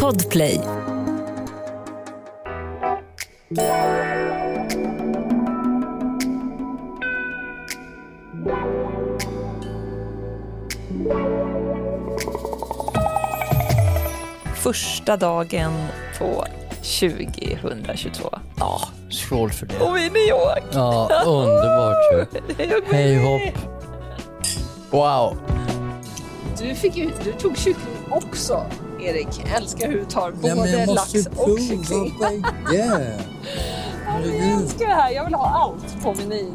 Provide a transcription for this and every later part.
Podplay. Första dagen på 2022. Ja, skål för det. Och vi är i New York! Ja, underbart ju. Hej hopp. Wow. Du, fick ju, du tog kyckling också, Erik. Jag älskar hur du tar både jag lax och kyckling. Jag älskar det här. Jag vill ha allt på menyn.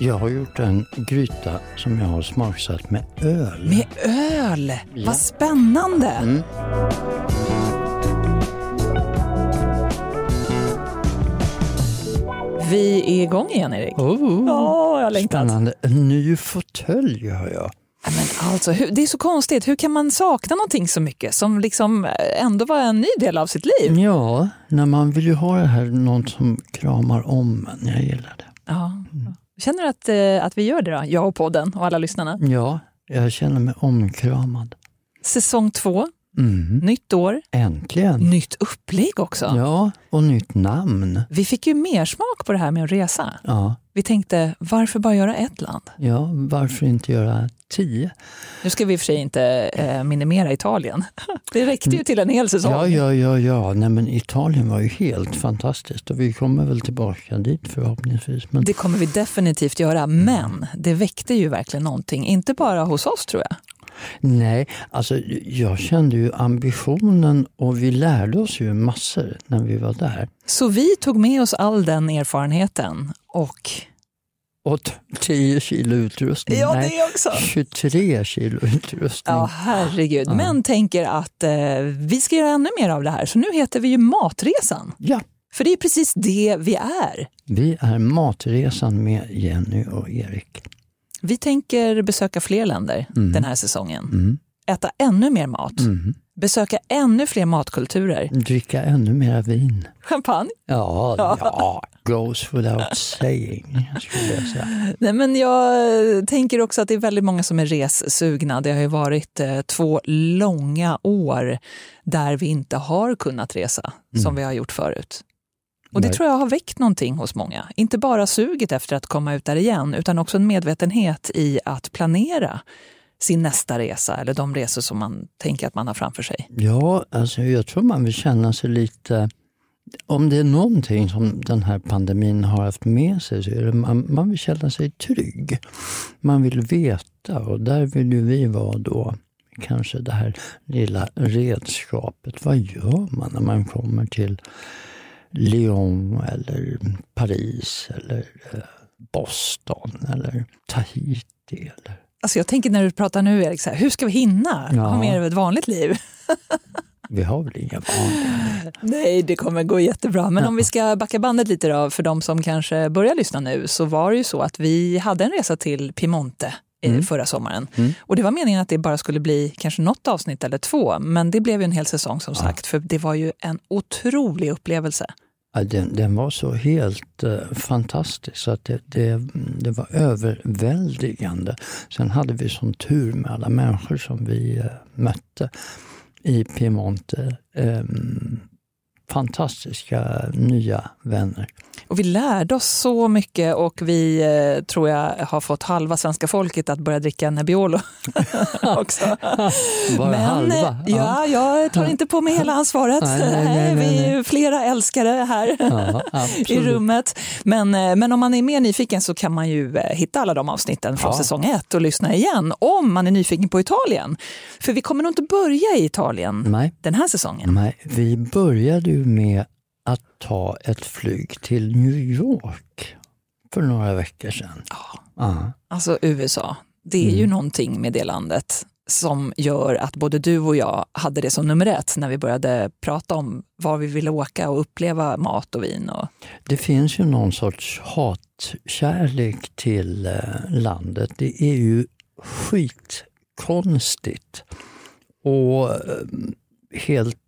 Jag har gjort en gryta som jag har smaksatt med öl. Med öl! Ja. Vad spännande! Mm. Vi är igång igen, Erik. Oh, Ja, jag har längtat. spännande. En ny fåtölj har jag. Men alltså, det är så konstigt. Hur kan man sakna någonting så mycket som liksom eh, ändå var en ny del av sitt liv? Ja, när man vill ju ha det här, någon som kramar om en. Jag gillar det. Ja. Känner du att, eh, att vi gör det då? Jag och podden och alla lyssnarna. Ja, jag känner mig omkramad. Säsong två, Mm. nytt år, Äntligen. nytt upplägg också. Ja, och nytt namn. Vi fick ju mer smak på det här med att resa. Ja, Vi tänkte, varför bara göra ett land? ja varför inte göra tio? Nu ska vi i och för sig inte eh, minimera Italien. Det räckte ju till en hel säsong. Ja, ja, ja, ja. Nej, men Italien var ju helt fantastiskt och vi kommer väl tillbaka dit förhoppningsvis. Men Det kommer vi definitivt göra, men det väckte ju verkligen någonting. Inte bara hos oss tror jag. Nej, alltså jag kände ju ambitionen och vi lärde oss ju massor när vi var där. Så vi tog med oss all den erfarenheten och... Och t- 10 kilo utrustning. nej, det också! 23 kilo utrustning. Ja, herregud. Men tänker att eh, vi ska göra ännu mer av det här, så nu heter vi ju Matresan. ja, För det är precis det vi är. vi är Matresan med Jenny och Erik. Vi tänker besöka fler länder den här säsongen. Mm. Äta ännu mer mat. Mm. Besöka ännu fler matkulturer. Dricka ännu mera vin. Champagne. Ja, ja, goes without saying, skulle jag säga. Nej, men jag tänker också att det är väldigt många som är ressugna. Det har ju varit eh, två långa år där vi inte har kunnat resa som vi har gjort förut. Och det Nej. tror jag har väckt någonting hos många. Inte bara suget efter att komma ut där igen, utan också en medvetenhet i att planera sin nästa resa eller de resor som man tänker att man har framför sig. Ja, alltså jag tror man vill känna sig lite... Om det är någonting som den här pandemin har haft med sig så är det man, man vill känna sig trygg. Man vill veta och där vill ju vi vara då kanske det här lilla redskapet. Vad gör man när man kommer till Lyon eller Paris eller eh, Boston eller Tahiti? Eller. Alltså jag tänker när du pratar nu Erik, så här, hur ska vi hinna Ja. ha mer av ett vanligt liv? Vi har väl inga vanliga... Nej, det kommer gå jättebra. Men om vi ska backa bandet lite då, för de som kanske börjar lyssna nu, så var det ju så att vi hade en resa till Piemonte eh, förra sommaren. Och det var meningen att det bara skulle bli kanske något avsnitt eller två, men det blev ju en hel säsong som sagt, för det var ju en otrolig upplevelse. Ja, den, den var så helt eh, fantastisk så att det, det, det var överväldigande. Sen hade vi sån tur med alla människor som vi eh, mötte i Piemonte. Eh, fantastiska nya vänner. Och vi lärde oss så mycket och vi eh, tror jag har fått halva svenska folket att börja dricka Nebbiolo också. Bara Men halva? eh, ja, jag tar inte på mig hela ansvaret. Nej, nej, nej, nej, vi är flera älskare här Ja, i rummet. Men, eh, men om man är mer nyfiken så kan man ju eh, hitta alla de avsnitten från Ja. säsong ett och lyssna igen om man är nyfiken på Italien. För vi kommer nog inte börja i Italien Nej, den här säsongen. nej, vi började ju med att ta ett flyg till New York för några veckor sedan. Ja. Alltså USA, det är ju Mm. någonting med det landet som gör att både du och jag hade det som nummer ett när vi började prata om var vi ville åka och uppleva mat och vin. Och... Det finns ju någon sorts hatkärlek till eh, landet. Det är ju skitkonstigt och eh, helt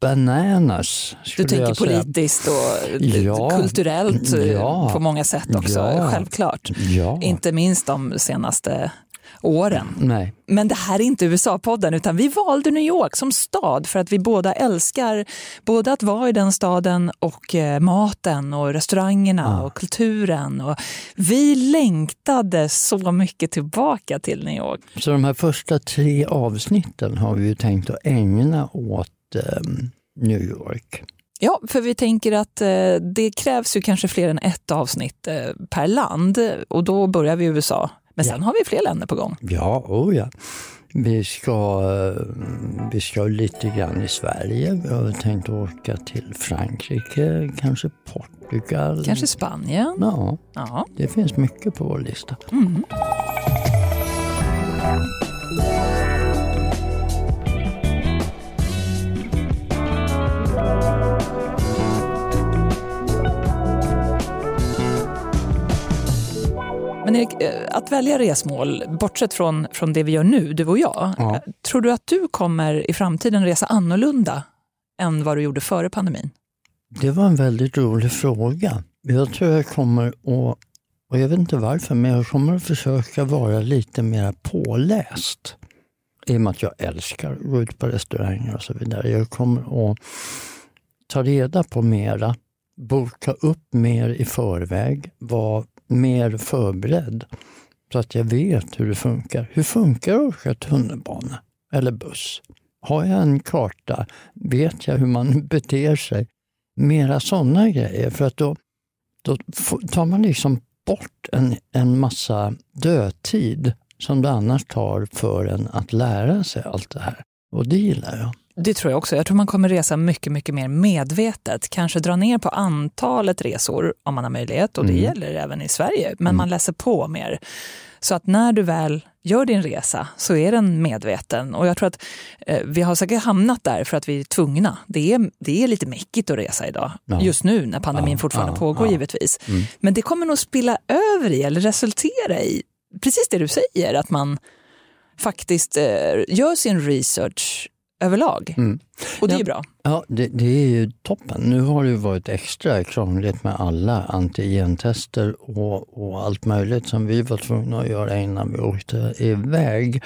bananas. Du tänker politiskt och Ja. kulturellt eh, Ja. på många sätt också, Ja. självklart. Inte minst de senaste åren. Nej. Men det här är inte USA-podden, utan vi valde New York som stad för att vi båda älskar både att vara i den staden och eh, maten och restaurangerna Ja. och kulturen. Och vi längtade så mycket tillbaka till New York. Så de här första tre avsnitten har vi ju tänkt att ägna åt eh, New York. Ja, för vi tänker att eh, det krävs ju kanske fler än ett avsnitt eh, per land och då börjar vi i USA. Men sen har vi fler länder på gång. Ja, oh ja. Vi ska, vi ska lite grann i Sverige. Vi har tänkt åka till Frankrike, kanske Portugal. Kanske Spanien. Ja, Ja. det finns mycket på vår lista. Mm. Men Erik, eh, att välja resmål, bortsett från, från det vi gör nu, du och jag, Ja. eh, tror du att du kommer i framtiden resa annorlunda än vad du gjorde före pandemin? Det var en väldigt rolig fråga. Jag tror jag kommer att, och jag vet inte varför, men jag kommer att försöka vara lite mer påläst. I och med att jag älskar att gå ut på restauranger och så vidare. Jag kommer att ta reda på mera, boka upp mer i förväg, vara mer förberedd så att jag vet hur det funkar. Hur funkar det att åka tunnelbana eller buss? Har jag en karta? Vet jag hur man beter sig? Mera sådana grejer, för att då, då tar man liksom bort en, en massa dödtid som det annars tar för en att lära sig allt det här. Och det gillar jag. Det tror jag också. Jag tror man kommer resa mycket, mycket mer medvetet. Kanske dra ner på antalet resor om man har möjlighet och det Mm. gäller även i Sverige. Men man läser på mer. Så att när du väl gör din resa så är den medveten. Och jag tror att eh, vi har säkert hamnat där för att vi är tvungna. Det är, det är lite mäckigt att resa idag. Ja. Just nu när pandemin Ja, fortfarande ja, pågår givetvis. Mm. Men det kommer nog spilla över i eller resultera i precis det du säger. Att man faktiskt eh, gör sin research överlag. Mm. Och det är Ja. bra. Ja, det, det är ju toppen. Nu har det ju varit extra krångligt med alla antigentester och, och allt möjligt som vi var tvungna att göra innan vi åkte iväg.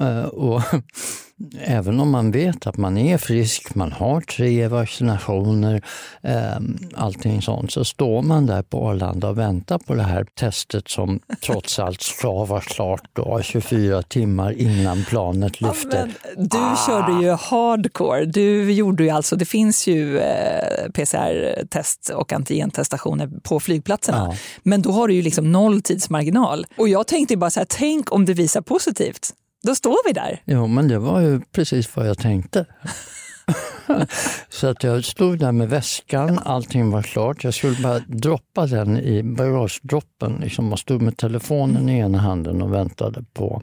Eh, och även om man vet att man är frisk, man har tre vaccinationer, eh, allting sånt, så står man där på Arlanda och väntar på det här testet som trots allt ska vara klart då, 24 timmar innan planet lyfter. men du körde ju hardcore. Du gjorde ju alltså, det finns ju eh, PCR-test och antigentestationer på flygplatserna. Ja. Men då har du ju liksom noll tidsmarginal. Och jag tänkte bara så här, tänk om det visar positivt. Då står vi där. Jo, men det var ju precis vad jag tänkte. Så att jag stod där med väskan, allting var klart. Jag skulle bara droppa den i bagagedroppen liksom, och stod med telefonen i ena handen och väntade på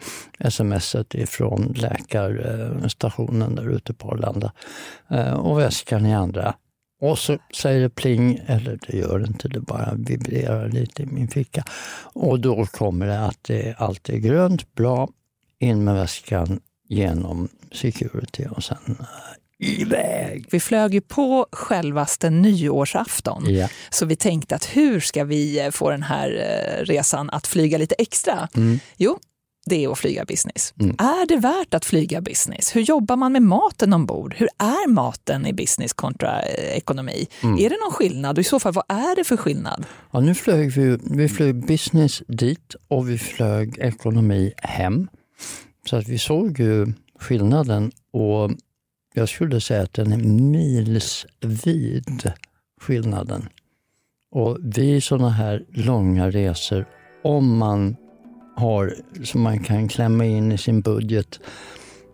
smset ifrån läkarstationen där ute på Arlanda. Eh, Och väskan i andra. Och så säger det pling, eller det gör det inte, det bara vibrerar lite i min ficka. Och då kommer det att det, allt är grönt, bra, in med väskan genom security och sen uh, iväg. Vi flög ju på självaste nyårsafton. Ja. Så vi tänkte att hur ska vi eh, få den här eh, resan att flyga lite extra? Mm. Jo, det är att flyga business. Mm. Är det värt att flyga business? Hur jobbar man med maten ombord? Hur är maten i business kontra eh, ekonomi? Mm. Är det någon skillnad? Och i så fall, vad är det för skillnad? Ja, nu flög vi, vi flög business dit och vi flög ekonomi hem. Så att vi såg ju skillnaden och jag skulle säga att den är milsvid skillnaden. Och vid sådana här långa resor, om man har som man kan klämma in i sin budget,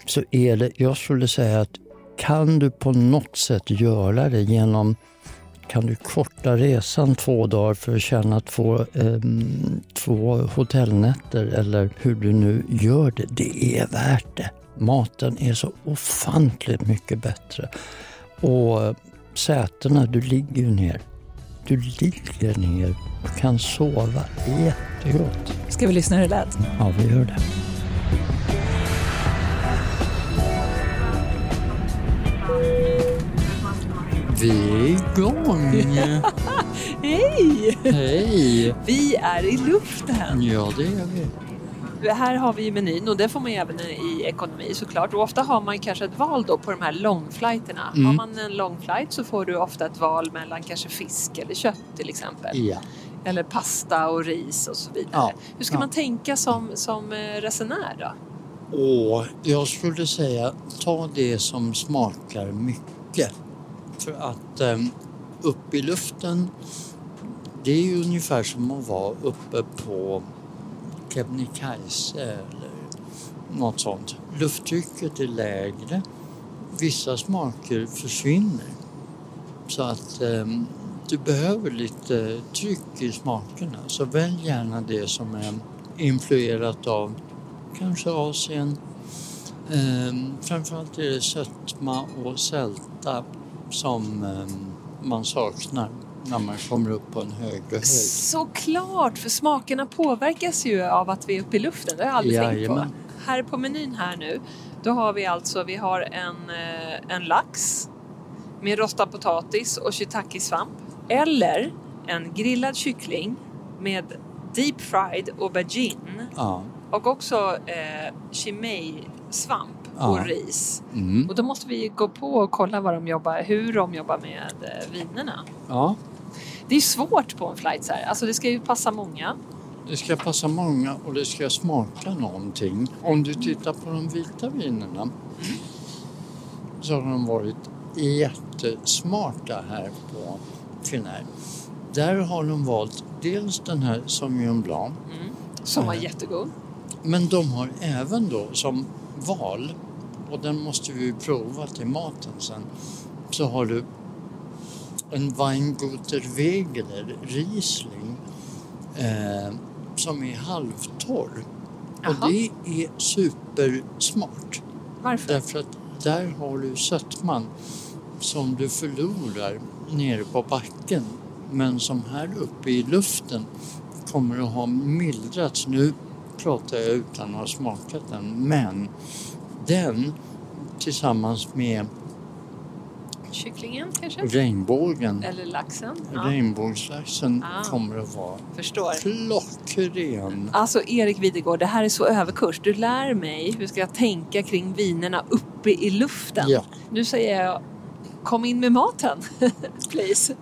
så är det, jag skulle säga att kan du på något sätt göra det genom kan du korta resan två dagar för att tjäna två, ehm, två hotellnätter eller hur du nu gör det. Det är värt det. Maten är så ofantligt mycket bättre. Och sätena, du ligger ju ner. Du ligger ner och kan sova jättegott. Ska vi lyssna hur det lät? Ja, vi gör det. Vi är igång! Hej! Hej! Vi är i luften. Ja, det är vi. här har vi ju menyn och det får man ju även i ekonomi såklart. Och ofta har man kanske ett val då på de här långflighterna. Mm. Har man en långflight så får du ofta ett val mellan kanske fisk eller kött till exempel. Ja. Eller pasta och ris och så vidare. Ja, Hur ska ja. man tänka som, som eh, resenär då? Och jag skulle säga ta det som smakar mycket. För att um, upp i luften, det är ju ungefär som att vara uppe på Kebnekaise eller något sånt. Lufttrycket är lägre, vissa smaker försvinner. Så att ehm, du behöver lite tryck i smakerna. Så välj gärna det som är influerat av kanske Asien. Ehm, framförallt är det sötma och sälta som ehm, man saknar när man kommer upp på en högre höjd. Såklart, för smakerna påverkas ju av att vi är uppe i luften. Det har jag aldrig tänkt på. Jajamän. Här på menyn här nu, då har vi alltså vi har en, eh, en lax med rostad potatis och shiitake-svamp. Eller en grillad kyckling med deep fried aubergine Ja. och också eh, chimay-svamp Ja. och ris. Mm. Och då måste vi gå på och kolla vad de jobbar, hur de jobbar med eh, vinerna. ja, Det är svårt på en flight så här. Alltså det ska ju passa många. det ska passa många och det ska smaka någonting. Om du tittar på de vita vinerna så har de varit jättesmarta här på Finnair. Där har de valt dels den här Sauvignon Blanc Som var Ja. jättegod. Men de har även då som val, och den måste vi prova till maten sen, så har du en Weinguter Wegeler Riesling eh, som är halvtorr. Och Jaha. det är supersmart Varför? därför att där har du sötman som du förlorar nere på backen men som här uppe i luften kommer att ha mildrats. Nu pratar jag utan att ha smakat den men den tillsammans med Kycklingen kanske? regnbågen, Eller laxen? Ja, regnbågslaxen Ah. kommer att vara förstår. klockren. Alltså Erik Videgård, det här är så överkurs. Du lär mig hur ska jag tänka kring vinerna uppe i luften. Ja. Nu säger jag, kom in med maten, please.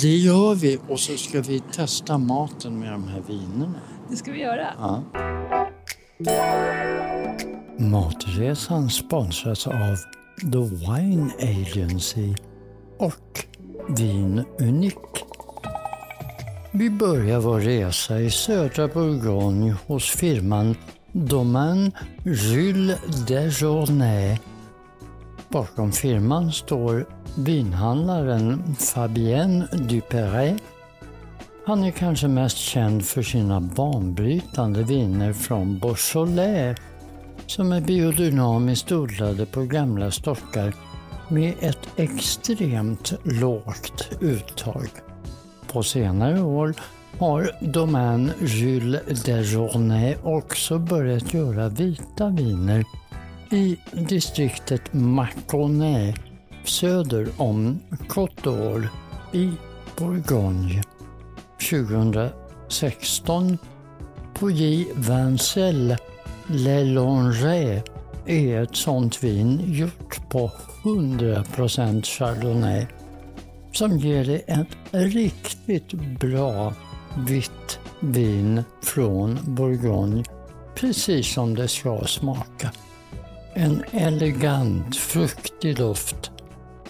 Det gör vi och så ska vi testa maten med de här vinerna. Det ska vi göra. Ja. Matresan sponsras av The Wine Agency och Vin Unik. Vi börjar vår resa i södra Bourgogne hos firman Domaine Jules Desjournais. Bakom firman står vinhandlaren Fabienne Duperret han är kanske mest känd för sina banbrytande viner från Beaujolais som är biodynamiskt odlade på gamla stockar med ett extremt lågt uttag. På senare år har Domaine Jules Desjournais också börjat göra vita viner i distriktet Maconnais söder om Côte d'Or i Bourgogne. 2016 Pouilly Vincel Le Longer är ett sånt vin gjort på 100% Chardonnay som ger dig ett riktigt bra vitt vin från Bourgogne precis som det ska smaka. En elegant fruktig doft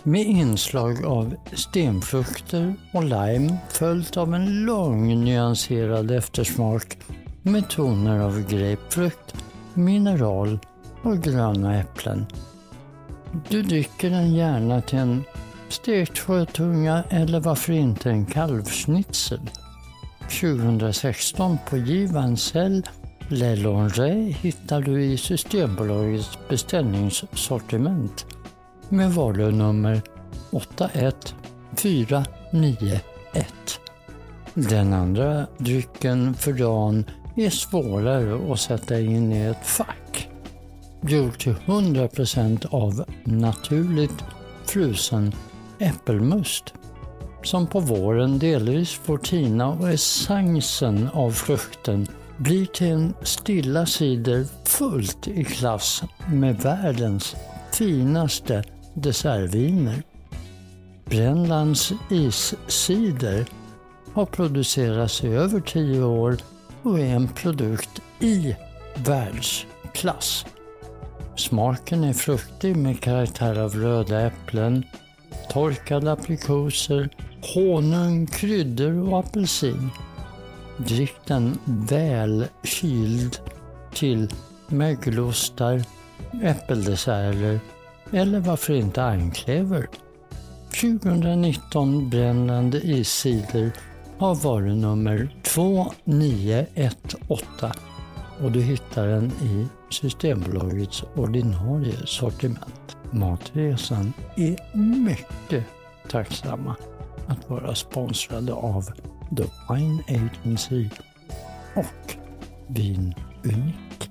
med inslag av stenfrukter och lime följt av en lång nyanserad eftersmak med toner av grapefrukt, mineral och gröna äpplen. Du dricker den gärna till en stekt sjötunga eller varför inte en kalvschnitzel. 2016 på Givancell Le Longer hittar du i Systembolagets beställningssortiment med varunummer 81491. Den andra drycken för dagen är svårare att sätta in i ett fack. Gjord till 100% av naturligt frusen äppelmust som på våren delvis får tina och essensen av frukten blir till en stilla cider fullt i klass med världens finaste dessertviner. Brännlands iscider har producerats i över tio år och är en produkt i världsklass. Smaken är fruktig med karaktär av röda äpplen, torkade aprikoser, honung, kryddor och apelsin. Drick den väl kyld till mögelostar, äppeldesserter eller varför inte anklever. 2019 brännande issidor har varunummer 2918 och du hittar den i Systembolagets ordinarie sortiment. Matresan är mycket tacksamma att vara sponsrade av The Wine Agency och Vin Unik.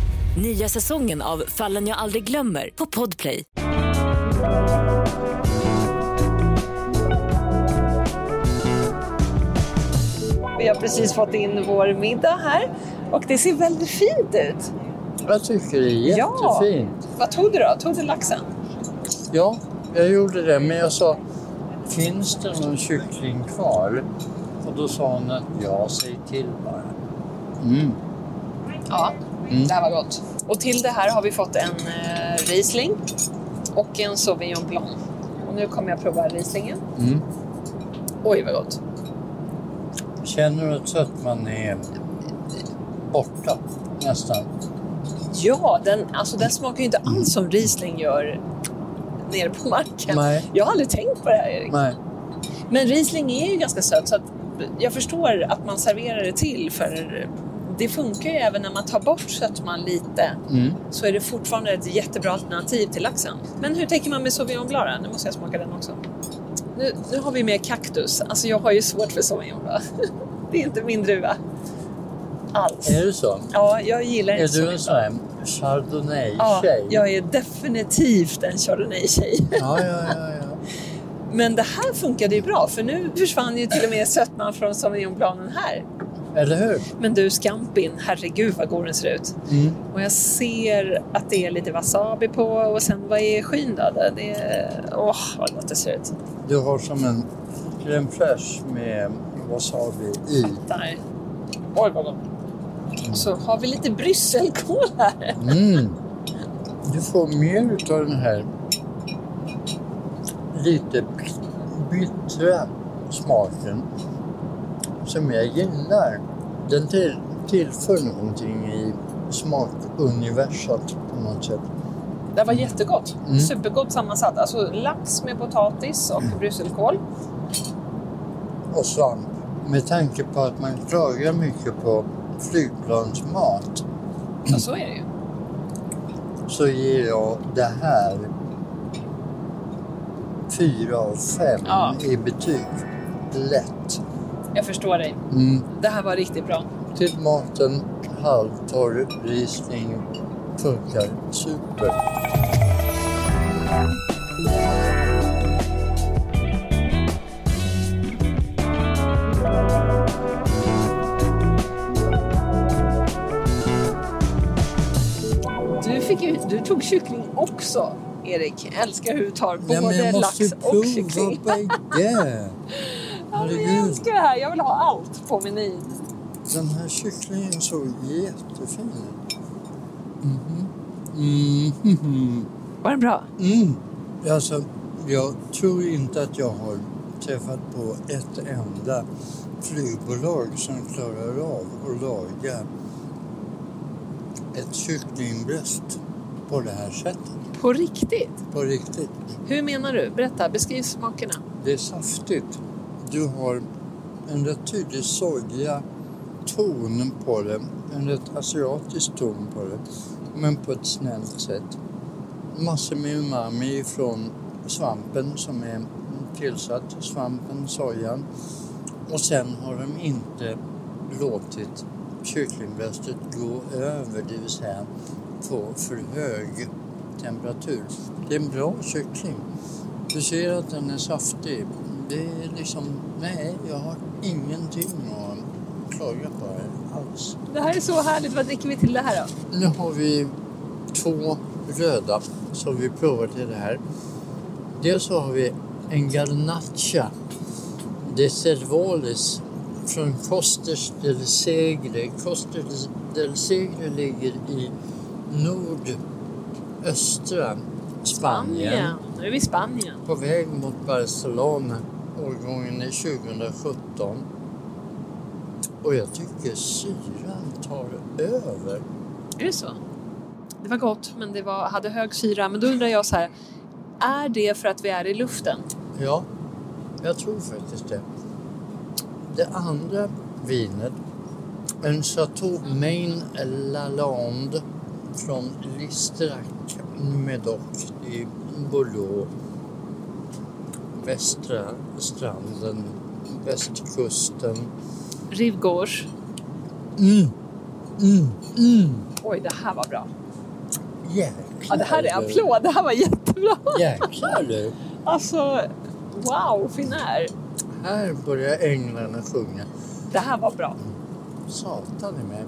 Nya säsongen av Fallen jag aldrig glömmer på Podplay. Vi har precis fått in vår middag här och det ser väldigt fint ut. Jag tycker det är Ja. jättefint. Vad tog du då? Tog du laxen? Ja, jag gjorde det, men jag sa Finns det någon kyckling kvar? Och då sa hon att ja, säg till bara. Mm. Ja, det här var gott. Och till det här har vi fått en eh, Riesling och en Sauvignon Blanc. Och nu kommer jag prova Rieslingen. Mm. Oj, vad gott. Känner du att sötman är borta nästan? Ja, den, alltså, den smakar ju inte alls som Riesling gör nere på marken. Nej. Jag har aldrig tänkt på det här, Erik. Nej. Men Riesling är ju ganska söt så att jag förstår att man serverar det till för det funkar ju även när man tar bort sötman lite Mm. så är det fortfarande ett jättebra alternativ till laxen. Men hur tänker man med Sauvignon Blanc? Nu måste jag smaka den också. Nu, nu har vi med kaktus. Alltså jag har ju svårt för Sauvignon Blanc. Det är inte min druva. Alls. Är det så? Ja, jag gillar inte Är du en sån här chardonnay-tjej? Ja, jag är definitivt en chardonnay-tjej. ja, ja, ja, ja. Men det här funkade ju bra för nu försvann ju till och med sötman från Sauvignon Blancen här. Eller hur? Men du Scampin, herregud vad god den ser ut. Mm. Och jag ser att det är lite wasabi på och sen vad är skyn då? Det- är... Åh, vad gott det ser ut. Du har som en crème fraîche med wasabi i. Där. Oj, vad gott. Så har vi lite brysselkål här. Mm. Du får mer utav den här lite bittra smaken som jag gillar. Den till, tillför någonting i smakuniversat på något sätt. Det var jättegott. Mm. Supergott sammansatt. Alltså lax med potatis och brysselkål. Och svamp. Med tanke på att man klagar mycket på flygplansmat Ja, så är det ju. så ger jag det här fyra av fem Ja. i betyg. Lätt. Jag förstår dig. Mm. Det här var riktigt bra. Till maten, halvtorr Riesling funkar super. Du, fick ju, du tog kyckling också, Erik. Jag älskar hur du tar både Ja, jag lax måste ju och prova kyckling. men jag Herregud. älskar det här. Jag vill ha allt på menyn. Den här kycklingen såg jättefin ut. Mm. Mhm. Var den bra? Mm. Alltså, jag tror inte att jag har träffat på ett enda flygbolag som klarar av att laga ett kycklingbröst på det här sättet. På riktigt? På riktigt. Hur menar du? Berätta, beskriv smakerna. Det är saftigt. Du har en rätt tydlig sorgliga ton på det. En rätt asiatisk ton på det. Men på ett snällt sätt. Massor med umami från svampen som är tillsatt. Svampen, sojan. Och sen har de inte låtit kycklingbröstet gå över, det vill säga få för hög temperatur. Det är en bra kyckling. Du ser att den är saftig. Det är liksom, nej, jag har ingenting att klaga på här alls. Det här är så härligt. Vad dricker vi till det här då? Nu har vi två röda som vi provar till det här. Dels så har vi en Garnacha de Cervoles från Costes del Segre. Costes del Segre ligger i nordöstra Spanien. Nu är vi i Spanien. På väg mot Barcelona. Årgången är 2017. Och jag tycker syran tar över. Är det så? Det var gott, men det var, hade hög syra. Men då undrar jag så här, är det för att vi är i luften? Ja, jag tror faktiskt det. Det andra vinet, en Chateau Main Lalande från Listrac Medoc i Bordeaux. Västra stranden, västkusten. Rivgårds. Mm, mm, mm. Oj, det här var bra. Jäklar Ja, det här är applåd. Det här var jättebra. Jäklar du. Alltså, wow, finär. Här börjar änglarna sjunga. Det här var bra. Satan i mig.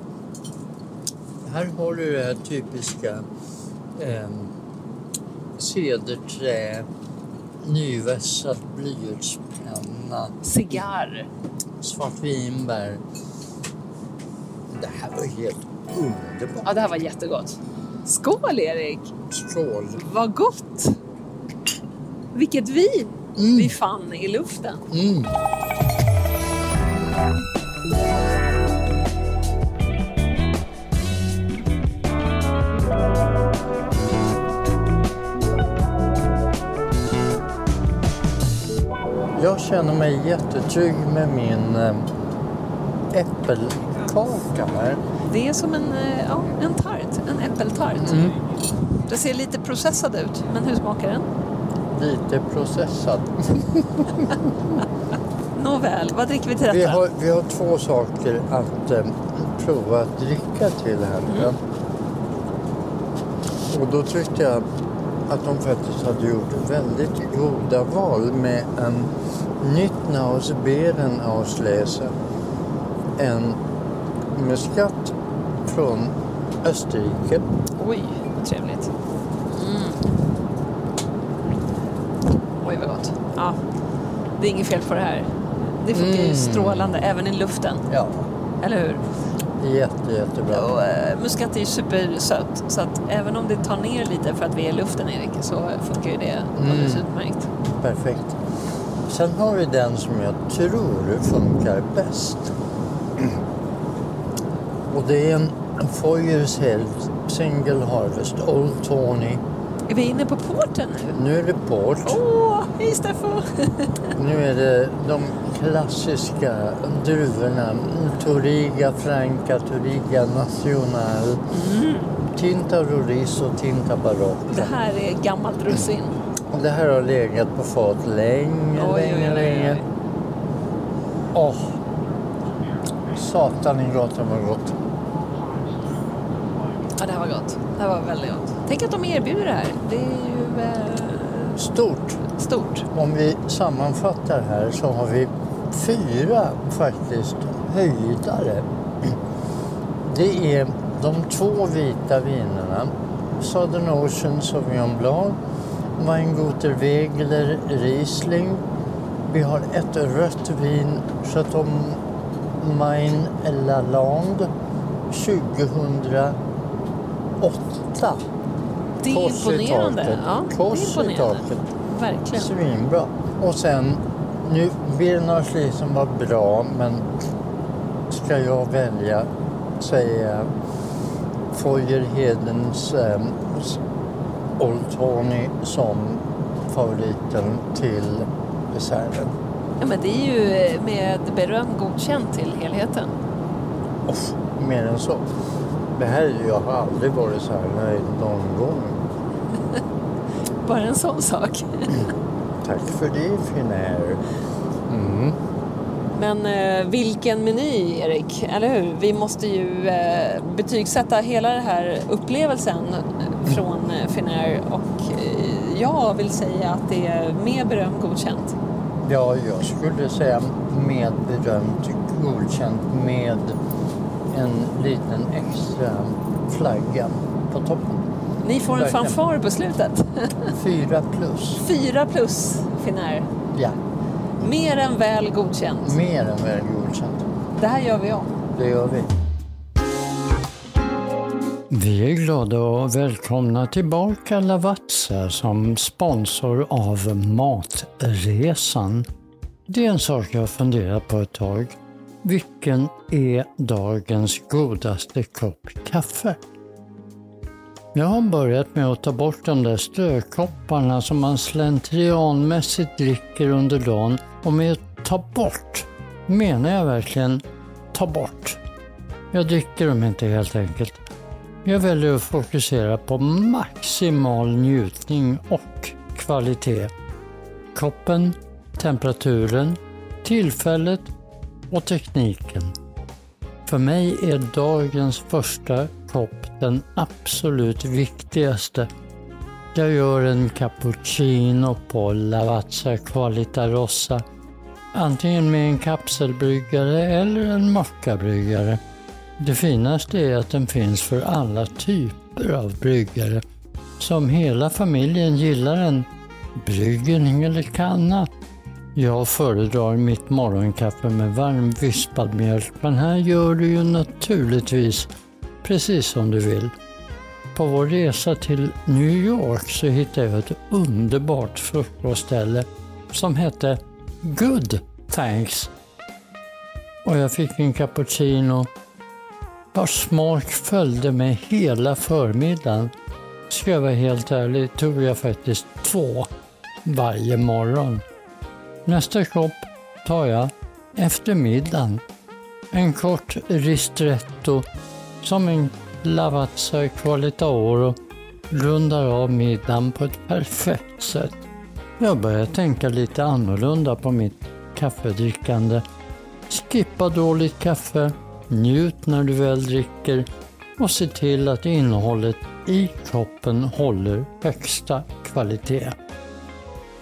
Här har du det här typiska eh, cederträ, nyvässad blyertspenna, Cigarr. svartvinbär. Det här var helt underbart. Ja, det här var jättegott. Skål, Erik! Skål! Vad gott! Vilket vin Mm. vi fann i luften. Mm. Känner mig jättetrygg med min eh, äppelkaka här. Det är som en, eh, ja, en tart, en äppeltart. Mm. Det ser lite processad ut, men hur smakar den? Lite processad. Nåväl, vad dricker vi till detta? Vi har, vi har två saker att eh, prova att dricka till här. Mm. Och då tyckte jag att de faktiskt hade gjort väldigt goda val med en nytt aus auslese. En muskat från Österrike. Oj, vad trevligt. Mm. Oj, vad gott. Ja, det är inget fel på det här. Det funkar ju Mm. strålande, även i luften. Ja, Eller hur? jätte, jättebra. Och, eh, muskat är ju supersött, så att även om det tar ner lite för att vi är i luften, Erik, så funkar ju det alldeles Mm. utmärkt. Perfekt. Sen har vi den som jag tror funkar bäst. Och det är en Foyers Health Single Harvest Old Tony. Är vi inne på porten nu? Nu är det port. Åh, hej Steffo! Nu är det de klassiska druvorna. Toriga Franca, Toriga Nacional, Tinta Roriz och Tinta Barocca. Det här är gammalt russin. Det här har legat på fat länge, Oj, länge, oj, länge. Åh! Satan i gatan vad gott. Ja, det här var gott. Det här var väldigt gott. Tänk att de erbjuder det här. Det är ju eh, Stort. stort. Om vi sammanfattar här så har vi fyra faktiskt höjdare. Det är de två vita vinerna. Southern Ocean Sauvignon Blanc, Weinguter Riesling. Vi har ett rött vin, Chateau Main Lalande 2008. Det är Kors i imponerande. Ja, det Kors är imponerande. Verkligen. Svinbra. Och sen, nu, Birnar Schließen var bra, men ska jag välja säga Fojerhedens eh, Old Tony som favoriten till desserten. Ja, men det är ju med beröm godkänt till helheten. Off, mer än så. Det här, jag har aldrig varit så här nöjd någon gång. Bara en sån sak. Tack för det, Finnair. Mm. Men eh, vilken meny, Erik, eller hur? Vi måste ju eh, betygsätta hela den här upplevelsen eh, Finnair och eh, jag vill säga att det är med beröm godkänt. Ja, jag skulle säga med berömt godkänt med en liten extra flagga på toppen. Ni får en Verkligen. fanfar på slutet. Fyra plus. Fyra plus Finnair. Ja, Mer än väl godkänt. mer än väl godkänt. Det här gör vi om. Det gör vi. Vi är glada och välkomna tillbaka Lavazza som sponsor av Matresan. Det är en sak jag har funderat på ett tag. Vilken är dagens godaste kopp kaffe? Jag har börjat med att ta bort de där strökopparna som man slentrianmässigt dricker under dagen och med att ta bort menar jag verkligen ta bort. Jag dricker dem inte helt enkelt. Jag väljer att fokusera på maximal njutning och kvalitet. Koppen, temperaturen, tillfället och tekniken. För mig är dagens första kopp den absolut viktigaste. Jag gör en cappuccino på Lavazza Qualita Rossa. Antingen med en kapselbryggare eller en mockabryggare. Det finaste är att den finns för alla typer av bryggare. Så om hela familjen gillar en bryggning eller kanna. Jag föredrar mitt morgonkaffe med varm vispad mjölk men här gör du ju naturligtvis precis som du vill. På vår resa till New York så hittade jag ett underbart frukostställe som hette Good Thanks. Och jag fick en cappuccino vars smak följde mig hela förmiddagen. Ska jag vara helt ärlig tog jag faktiskt två varje morgon. Nästa kopp tar jag efter middagen. En kort ristretto som en Lavazza Qualita Oro rundar av middagen på ett perfekt sätt. Jag börjar tänka lite annorlunda på mitt kaffedrickande. Skippa dåligt kaffe, njut när du väl dricker och se till att innehållet i kroppen håller högsta kvalitet.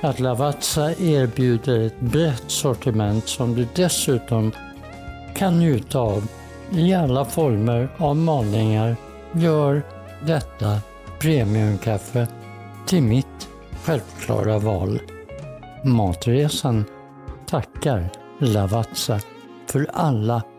Att Lavazza erbjuder ett brett sortiment som du dessutom kan njuta av i alla former av malningar gör detta premiumkaffe till mitt självklara val. Matresan tackar Lavazza för alla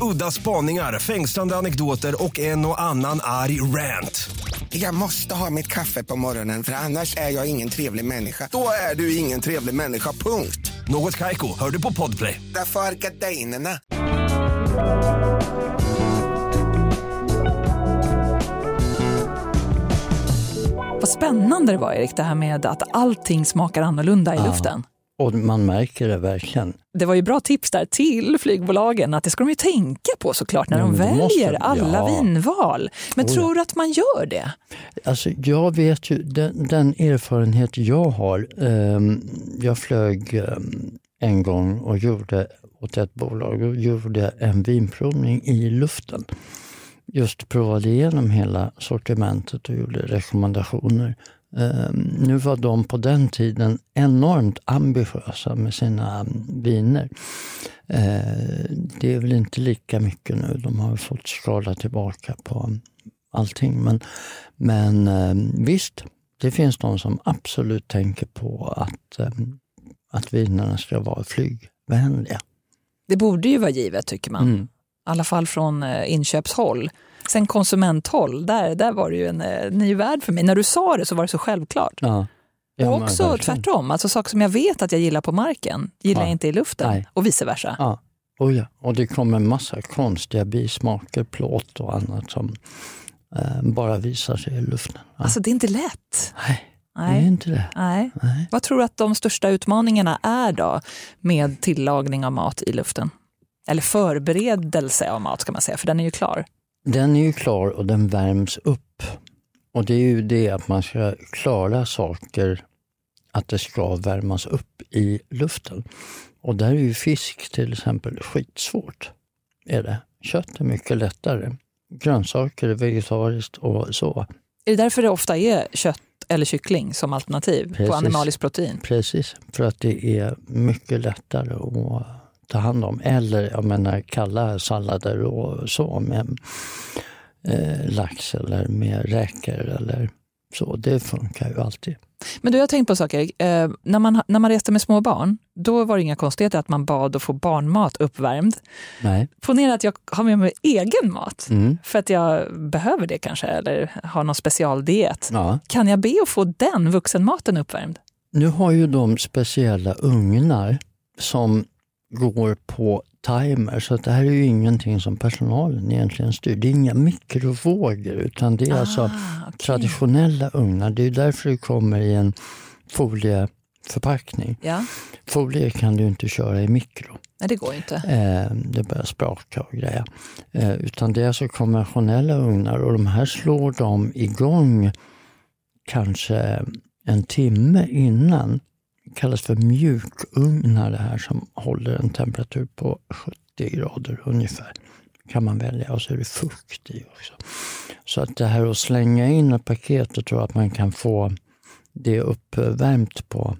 Udda spaningar, fängslande anekdoter och en och annan arg rant. Jag måste ha mitt kaffe på morgonen för annars är jag ingen trevlig människa. Då är du ingen trevlig människa, punkt. Något Kaiko, hör du på Podplay. Därför är gardinerna. Vad spännande det var Erik, det här med att allting smakar annorlunda i Ja. luften. Och man märker det verkligen. Det var ju bra tips där till flygbolagen att det ska de ju tänka på såklart när de måste väljer de. alla Ja. vinval. Men Oh, tror du att man gör det? Alltså, jag vet ju, den, den erfarenhet jag har, ehm, jag flög ehm, en gång och gjorde åt ett bolag och gjorde en vinprovning i luften. Just provade igenom hela sortimentet och gjorde rekommendationer. Ehm, nu var de på den tiden enormt ambitiösa med sina mm, viner. Eh, det är väl inte lika mycket nu, de har fått skala tillbaka på allting. Men, men visst, det finns de som absolut tänker på att, att vinerna ska vara flygvänliga. Det borde ju vara givet tycker man. Mm. Alla fall från eh, inköpshåll. Sen konsumenthåll, där, där var det ju en eh, ny värld för mig. När du sa det så var det så självklart. Ja. Ja, och men också verkligen. tvärtom, alltså saker som jag vet att jag gillar på marken gillar Ja. jag inte i luften Nej. och vice versa. Ja. Oh ja. Och det kommer en massa konstiga bismaker, plåt och annat som eh, bara visar sig i luften. Ja. Alltså det är inte lätt. Nej, det är Nej. inte det. Nej. Nej. Vad tror du att de största utmaningarna är då med tillagning av mat i luften? Eller förberedelse av mat ska man säga, för den är ju klar. Den är ju klar och den värms upp. Och det är ju det att man ska klara saker, att det ska värmas upp i luften. Och där är ju fisk till exempel skitsvårt. Är det. Kött är mycket lättare. Grönsaker är vegetariskt och så. Är det därför det ofta är kött eller kyckling som alternativ Precis. på animaliskt protein? Precis, för att det är mycket lättare att ta hand om. Eller jag menar kalla sallader och så med eh, lax eller med räkor eller så. Det funkar ju alltid. Men du, jag har tänkt på saker. Eh, när, man, när man reste med små barn, då var det inga konstigheter att man bad att få barnmat uppvärmd. Nej. Ponera att jag har med mig egen mat, Mm. för att jag behöver det kanske, eller har någon specialdiet. Ja. Kan jag be att få den vuxenmaten uppvärmd? Nu har ju de speciella ugnar som går på timer, så det här är ju ingenting som personalen egentligen styr. Det är inga mikrovågor, utan det är alltså Ah, okej. traditionella ugnar. Det är därför det kommer i en folieförpackning. Ja, Folie kan du inte köra i mikro. nej det går inte. Eh, det börjar spraka och grejer. Eh, utan det är alltså konventionella ugnar och de här slår de igång kanske en timme innan. Kallas för mjukugnar det här som håller en temperatur på 70 grader ungefär. kan man välja och så är det fukt i också. Så att det här att slänga in ett paket och tro att man kan få det uppvärmt på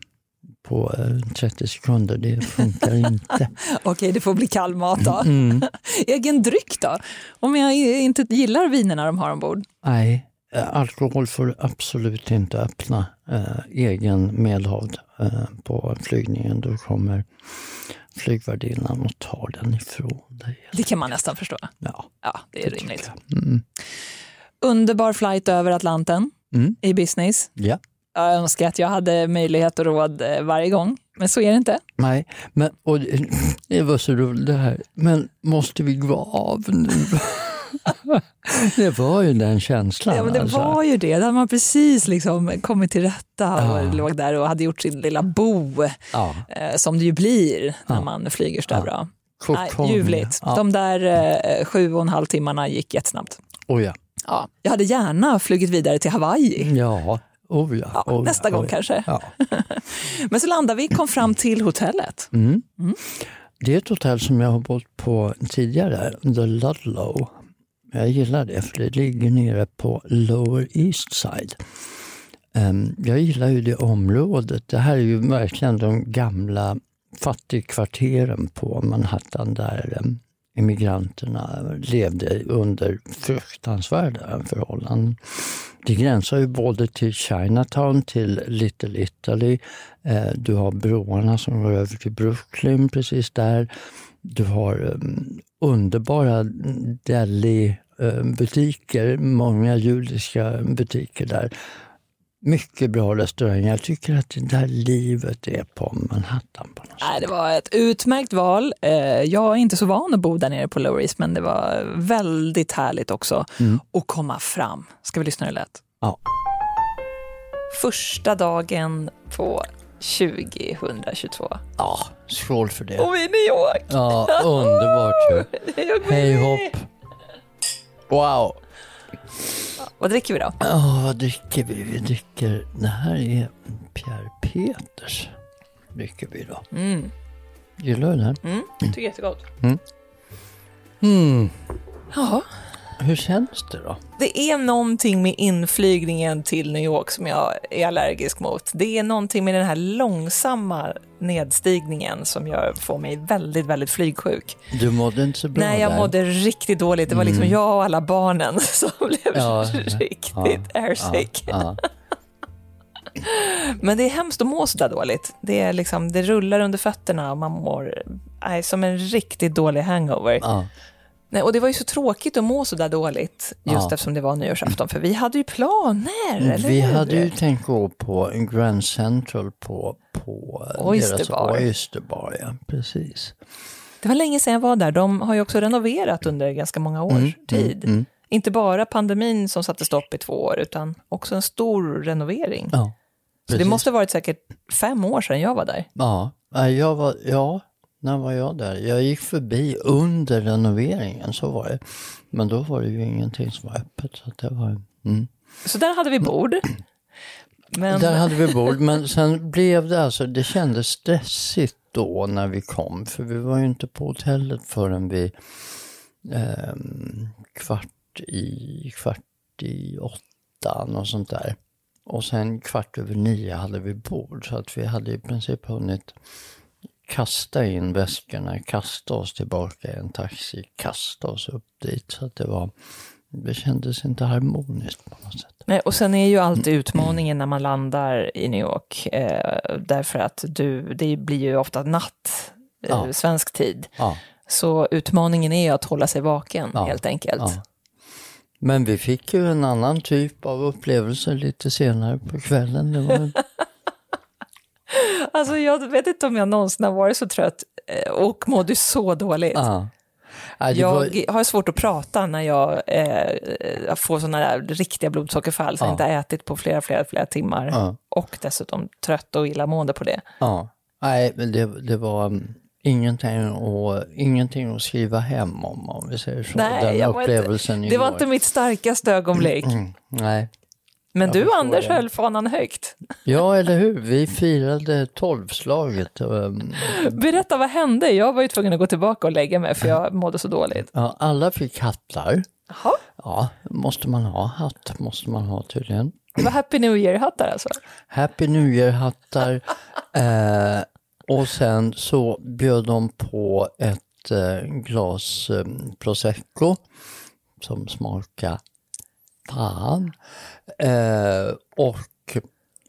på eh, 30 sekunder, det funkar inte. Okej, det får bli kall mat då. Mm. Egen dryck då? Om jag inte gillar vinerna de har ombord? Nej, eh, alkohol får absolut inte öppna eh, egen medhavd eh, på flygningen. Då kommer flygvärdinnan och tar den ifrån dig. Det kan man nästan förstå. Ja, Ja, det är det rimligt. Mm. Underbar flight över Atlanten Mm. i business. Ja. Jag önskar att jag hade möjlighet och råd eh, varje gång, men så är det inte. Nej, men och det- det var så roligt det här. Men måste vi gå av nu? det var ju den känslan. Ja, men det alltså. var ju det. Där hade man precis liksom kommit till rätta och Ja. låg där och hade gjort sin lilla bo, Ja, eh, som det ju blir när Ja. man flyger så bra. Nej, ljuvligt. De där eh, sju och en halv timmarna gick jättesnabbt. Oh, ja. Ja. Jag hade gärna flugit vidare till Hawaii. Ja, oh, ja. Ja, oh, nästa gång oh, kanske. Men så landade vi, kom fram till hotellet. Mm. Mm. Det är ett hotell som jag har bott på tidigare, The Ludlow. Jag gillar det för det ligger nere på Lower East Side. Ehm, jag gillar ju det området. Det här är ju verkligen de gamla fattigkvarteren på Manhattan där emigranterna immigranterna levde under fruktansvärda förhållanden. Det gränsar ju både till Chinatown, till Little Italy. Ehm, du har broarna som går över till Brooklyn precis där. Du har um, underbara deli-butiker, många judiska butiker där. Mycket bra restauranger. Jag tycker att det där livet är på Manhattan på något Nej, sätt. det var ett utmärkt val. Eh, Jag är inte så van att bo där nere på Lower East, men det var väldigt härligt också att komma fram. Ska vi lyssna hur det lät? Ja. Första dagen på 2022. Ja, skål för det. Och vi är New York! Ja, underbart ju. Hej hopp. Wow. Vad dricker vi då? Ja, vad dricker vi? Vi dricker, det här är Pierre Peters. Dricker vi då. Mm. Gillar du den? Mm. Tycker jättegott. Mm. Ja. Hur känns det då? Det är någonting med inflygningen till New York som jag är allergisk mot. Det är någonting med den här långsamma nedstigningen som gör, får mig väldigt, väldigt flygsjuk. Du mådde inte så bra Nej, jag där. mådde riktigt dåligt. Det var liksom jag och alla barnen som blev Ja, riktigt ja, airsick. Ja, Men det är hemskt att må så där dåligt. Det, är liksom, det rullar under fötterna och man mår nej, som en riktigt dålig hangover. Nej, och det var ju så tråkigt att må så där dåligt just Ja. eftersom det var nyårsafton. För vi hade ju planer, eller Vi hur? hade ju tänkt gå på Grand Central på, på eh, Oyster deras Bar. Oyster Bar. Ja, precis. Det var länge sedan jag var där. De har ju också renoverat under ganska många års Mm, tid. mm, mm. Inte bara pandemin som satte stopp i två år, utan också en stor renovering. Ja, så det måste ha varit säkert fem år sedan jag var där. Ja, jag var, ja, när var jag där? Jag gick förbi under renoveringen, så var det. Men då var det ju ingenting som var öppet. Så det var, mm. Så där hade vi bord. Men, Där hade vi bord, men sen blev det alltså, det kändes stressigt då när vi kom. För vi var ju inte på hotellet förrän vi ehm, kvart i, kvart i åtta, något sånt där. Och sen kvart över nio hade vi bord, så att vi hade i princip hunnit kasta in väskorna, kasta oss tillbaka i en taxi, kasta oss upp dit. Så att det var, det kändes inte harmoniskt på något sätt. Nej, och sen är ju alltid utmaningen när man landar i New York, eh, därför att du, det blir ju ofta natt, eh, Ja. svensk tid. Ja. Så utmaningen är ju att hålla sig vaken, Ja. helt enkelt. Men vi fick ju en annan typ av upplevelse lite senare på kvällen. Det var, Alltså jag vet inte om jag någonsin har varit så trött eh, och mådde så dåligt. det Jag var, har svårt att prata när jag eh, får sådana där riktiga blodsockerfall, så jag Ja. inte har ätit på flera, flera, flera timmar. Och dessutom trött och illamående på det. Nej, men det, det var mm, ingenting, och, ingenting att skriva hem om, om vi säger så. Nej, Den inte- upplevelsen i Det var inte mitt starkaste ögonblick. Mm, nej. Men du Anders det. höll fanan högt. Ja, eller hur? Vi firade tolvslaget. mm, Berätta, vad hände? Jag var ju tvungen att gå tillbaka och lägga mig för jag mådde så dåligt. Ja, alla fick hattar. Jaha, Ja, måste man ha hatt, måste man ha tydligen. det var Happy New Year-hattar alltså? Happy New Year-hattar. eh, och sen så bjöd de på ett eh, glas eh, prosecco som smakade fan. Eh, och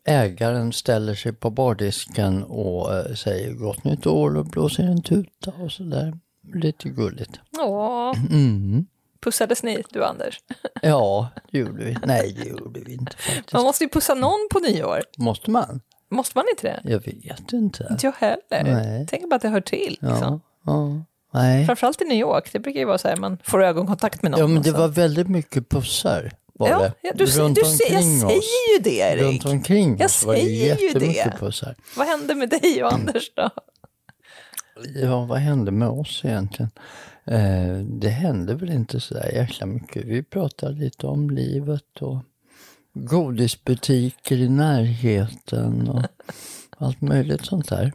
ägaren ställer sig på bardisken och eh, säger gott nytt år och blåser en tuta och sådär. Lite gulligt. Åh, Mm. pussades ni, du Anders? Ja, det gjorde vi. Nej, det gjorde vi inte faktiskt. Man måste ju pussa någon på nyår. Måste man? Måste man inte det? Jag vet inte. Inte jag heller. Nej. Tänk bara att det hör till. Ja, Liksom. ja. Nej. Framförallt i New York, det brukar ju vara så här, man får ögonkontakt med någon. Ja, men och det var väldigt mycket pussar. Var ja, det. ja, du, Runt du, ser- jag omkring säger oss. ju det Erik. Runt omkring Jag oss var det jättemycket det. pussar. Vad hände med dig och Anders då? Ja, vad hände med oss egentligen? Eh, det hände väl inte så där jäkla mycket. Vi pratade lite om livet och godisbutiker i närheten och allt möjligt sånt där.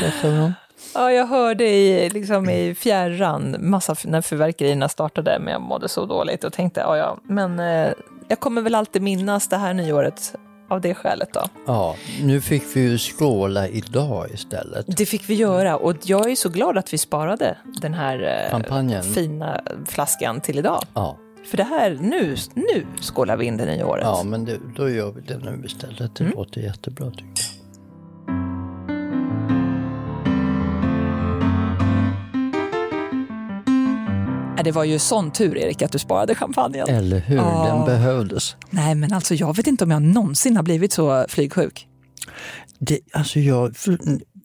Pratade vi om. Ja, jag hörde i, liksom i fjärran, massa när fyrverkerierna startade, men jag mådde så dåligt och tänkte, ja, ja, men eh, jag kommer väl alltid minnas det här nyåret av det skälet då. Ja, nu fick vi ju skåla idag istället. Det fick vi göra och jag är så glad att vi sparade den här eh, fina flaskan till idag. Ja, För det här, nu, nu skålar vi in det nya året. ja men det, då gör vi det nu istället. Det låter jättebra tycker jag. Det var ju sån tur Erik att du sparade champagnen. Eller hur, Ja. den behövdes. Nej, men alltså jag vet inte om jag någonsin har blivit så flygsjuk. Det, alltså jag,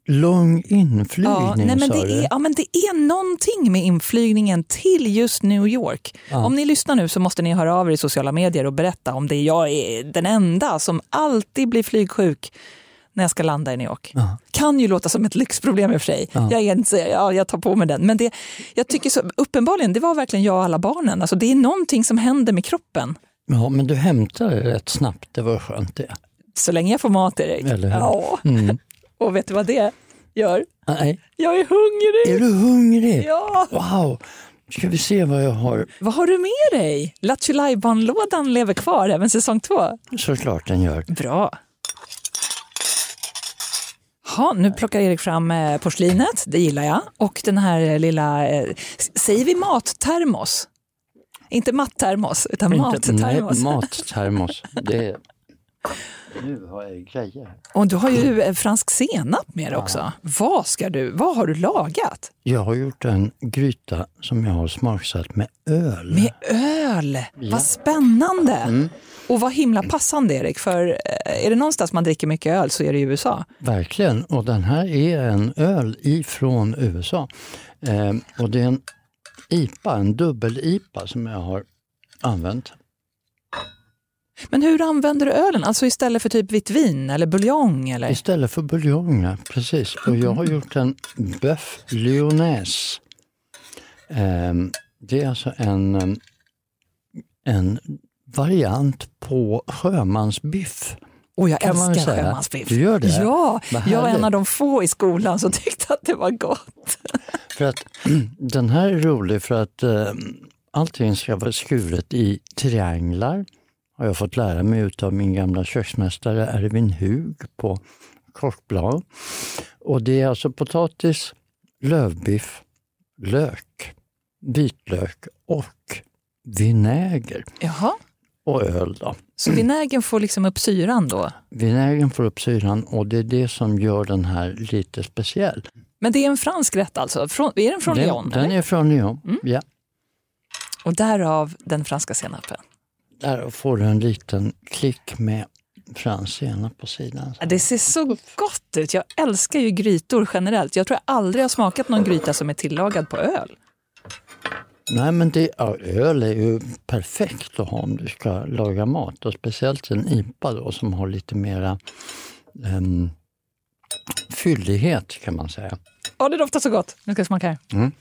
lång inflygning Ja, nej, men det, är, ja, men det är någonting med inflygningen till just New York. Om ni lyssnar nu så måste ni höra av er i sociala medier och berätta om det jag är den enda som alltid blir flygsjuk när jag ska landa i New York. Kan ju låta som ett lyxproblem i och för sig. Jag, är inte, ja, jag tar på mig den. Men det, jag tycker så, uppenbarligen, det var verkligen jag och alla barnen. Alltså, det är någonting som händer med kroppen. Ja, men du hämtade det rätt snabbt, det var skönt det. Så länge jag får mat, Erik. Eller hur? Ja. Mm. Och vet du vad det gör? Nej, Jag är hungrig! är du hungrig? Ja! Wow! Ska vi se vad jag har? Vad har du med dig? Lattjo lådan lever kvar även säsong två. Såklart den gör. Bra. Ha, nu plockar Erik fram eh, porslinet, det gillar jag. Och den här lilla, eh, säger vi mattermos? Inte mattermos, utan Inte- nej, mattermos. mattermos. Det är Nu har jag grejer. Och du har ju eh, fransk senap med dig också. Vad, ska du, vad har du lagat? Jag har gjort en gryta som jag har smaksatt med öl. Med öl! Vad spännande! Och vad himla passande Erik, för eh, är det någonstans man dricker mycket öl så är det i USA. Verkligen, och den här är en öl ifrån USA. Eh, och det är en IPA, en dubbel-IPA som jag har använt. Men hur använder du ölen? Alltså istället för typ vitt vin eller buljong? Eller? Istället för buljong, ja, precis. Och jag har gjort en Bœuf Lyonnaise. Eh, det är alltså en, en variant på sjömansbiff. Och jag kan älskar säga. sjömansbiff. Du gör det? Ja, jag var en av de få i skolan som tyckte att det var gott. För att den här är rolig för att eh, allting ska vara skuret i trianglar. Har jag fått lära mig utav min gamla köksmästare Erwin Hug på Korsblad. Och det är alltså potatis, lövbiff, lök, vitlök och vinäger Jaha, och öl. Då. så vinägen får liksom upp syran då? Vinägen får upp syran och det är det som gör den här lite speciell. Men det är en fransk rätt alltså? Från, är den från den, Lyon? den eller? är från Lyon. Ja. Och därav den franska senapen? Där får du en liten klick med fransk senap på sidan. Det ser så gott ut. Jag älskar ju grytor generellt. Jag tror jag aldrig har smakat någon gryta som är tillagad på öl. Nej men det, ja, öl är ju perfekt att ha om du ska laga mat och speciellt en IPA då som har lite mera um, fyllighet kan man säga. Ja, det doftar så gott. Nu ska jag smaka här. Mm.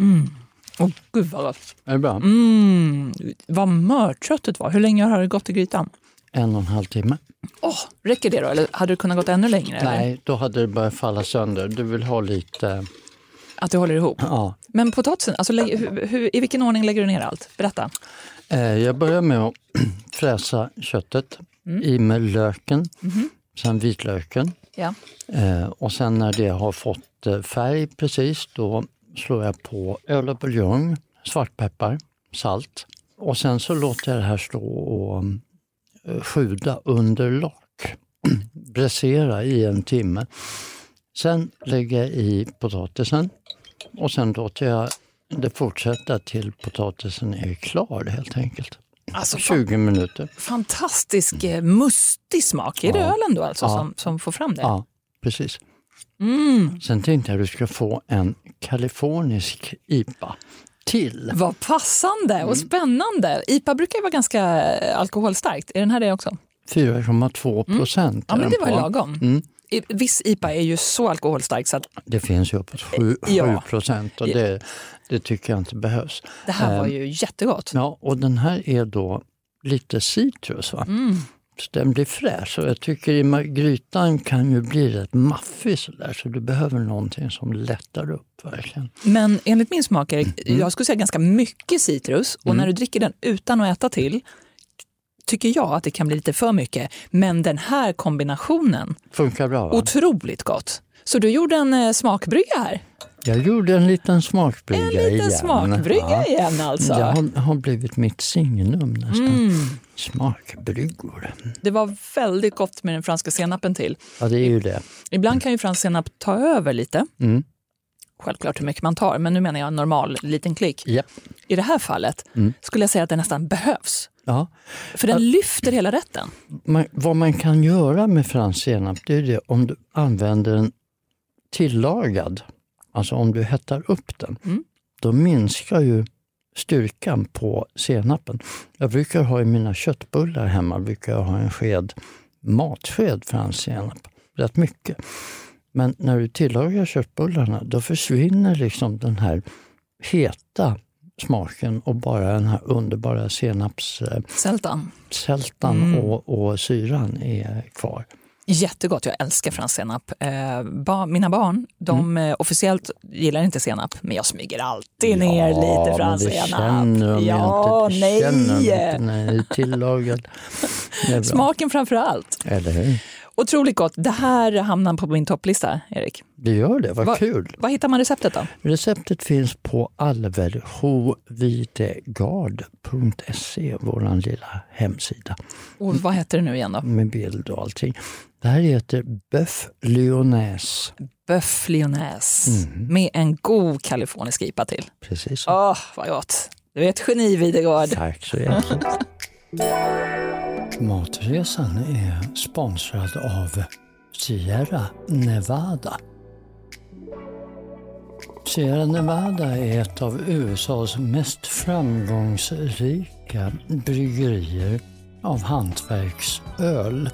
Mm. Åh, gud vad gott. Är det bra? Mm. Vad mört köttet var. Hur länge har det gått i grytan? En och en halv timme. Åh, räcker det då? Eller hade det kunnat gått ännu längre? Eller? Nej, då hade det börjat falla sönder. Du vill ha lite... Att det håller ihop? Ja. Men potatisen, alltså, hur, hur, i vilken ordning lägger du ner allt? Berätta. Eh, jag börjar med att fräsa köttet i med löken, sen vitlöken. Ja. Eh, och sen när det har fått eh, färg precis, då slår jag på öl och buljong, svartpeppar, salt. Och sen så låter jag det här stå och sjuda under lock. Bräsera i en timme. Sen lägger jag i potatisen och sen låter jag det fortsätta till potatisen är klar helt enkelt. Alltså, 20 minuter. Fantastisk eh, mustig smak. Är det Ja. ölen då alltså Ja. som, som får fram det? Ja, precis. Mm. Sen tänkte jag att du ska få en kalifornisk IPA till. Vad passande Mm. och spännande. IPA brukar ju vara ganska eh, alkoholstarkt. Är den här det också? 4,2 procent. Mm. Ja, men det var ju lagom. Mm. Viss IPA är ju så alkoholstark så att Det finns ju uppåt 7, Ja. procent och det, det tycker jag inte behövs. det här var Ehm, ju jättegott. Ja, och den här är då lite citrus. Va? Mm. Så den blir fräsch och jag tycker grytan kan ju bli rätt maffig sådär så du behöver någonting som lättar upp verkligen. Men enligt min smak, Erik, Mm. jag skulle säga ganska mycket citrus och när du dricker den utan att äta till tycker jag att det kan bli lite för mycket. Men den här kombinationen, Funkar bra va? otroligt gott. Så du gjorde en eh, smakbrygga här? Jag gjorde en liten smakbrygga En liten igen. smakbrygga Ja. igen alltså. Det har, har blivit mitt signum nästan. Mm. Smakbryggor. Det var väldigt gott med den franska senapen till. Ja, det är ju det. Ibland kan ju fransk senap ta över lite. Mm. Självklart hur mycket man tar, men nu menar jag en normal liten klick. Japp. I det här fallet Mm. skulle jag säga att det nästan behövs. Ja. För den lyfter hela rätten. Man, vad man kan göra med fransk senap, det är det om du använder den tillagad, alltså om du hettar upp den, Mm. då minskar ju styrkan på senapen. Jag brukar ha i mina köttbullar hemma, brukar jag ha en sked, matsked fransk senap, rätt mycket. Men när du tillagar köttbullarna, då försvinner liksom den här heta smaken och bara den här underbara senapssältan Sältan. Mm. och, och syran är kvar. Jättegott, jag älskar fransk senap. Eh, ba, mina barn, de Mm. eh, officiellt gillar inte senap, men jag smyger alltid ner lite fransk senap. ja, inte. Det känner de nej! inte när det är tillagad. Smaken framför allt. Eller hur? Otroligt gott. Det här hamnar på min topplista, Erik. Det gör det, vad Va- kul. Var hittar man receptet då? Receptet finns på alverhovidegard.se, vår lilla hemsida Och vad heter det nu igen då? med bild och allting. Det här heter Bœuf lyonnaise. Bœuf lyonnaise. Med en god kalifornisk IPA till. Precis. Åh, vad gott. Du är ett geni, Videgård. Tack så hjärtligt. Matresan är sponsrad av Sierra Nevada. Sierra Nevada är ett av USAs mest framgångsrika bryggerier av hantverksöl.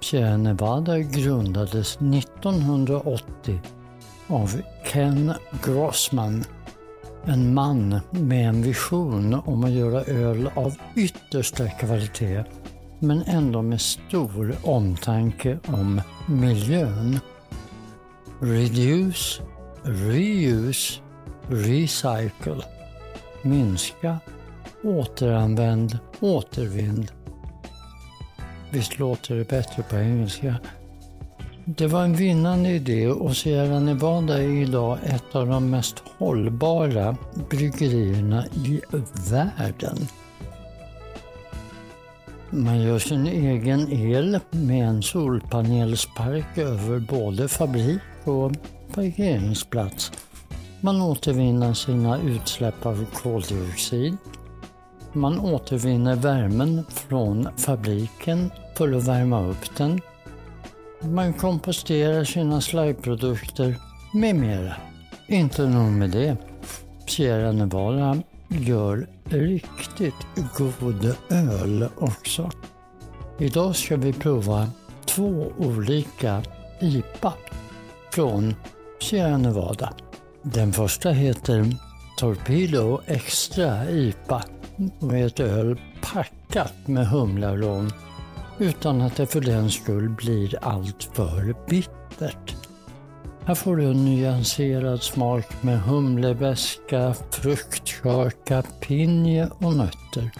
Sierra Nevada grundades 1980 av Ken Grossman en man med en vision om att göra öl av yttersta kvalitet men ändå med stor omtanke om miljön. Reduce, reuse, recycle. Minska, återanvänd, återvinn. Visst låter det bättre på engelska? Det var en vinnande idé och Sierra Nevada är idag ett av de mest hållbara bryggerierna i världen. Man gör sin egen el med en solpanelspark över både fabrik och parkeringsplats. Man återvinner sina utsläpp av koldioxid. Man återvinner värmen från fabriken för att värma upp den. Man komposterar sina slöjprodukter med mera. Inte nog med det. Sierra Nevada gör riktigt god öl också. Idag ska vi prova två olika IPA från Sierra Nevada. Den första heter Torpedo Extra IPA och är ett öl packat med humlarom utan att det för den skull blir alltför bittert. Här får du en nyanserad smak med humlebeska, fruktkörka, pinje och nötter.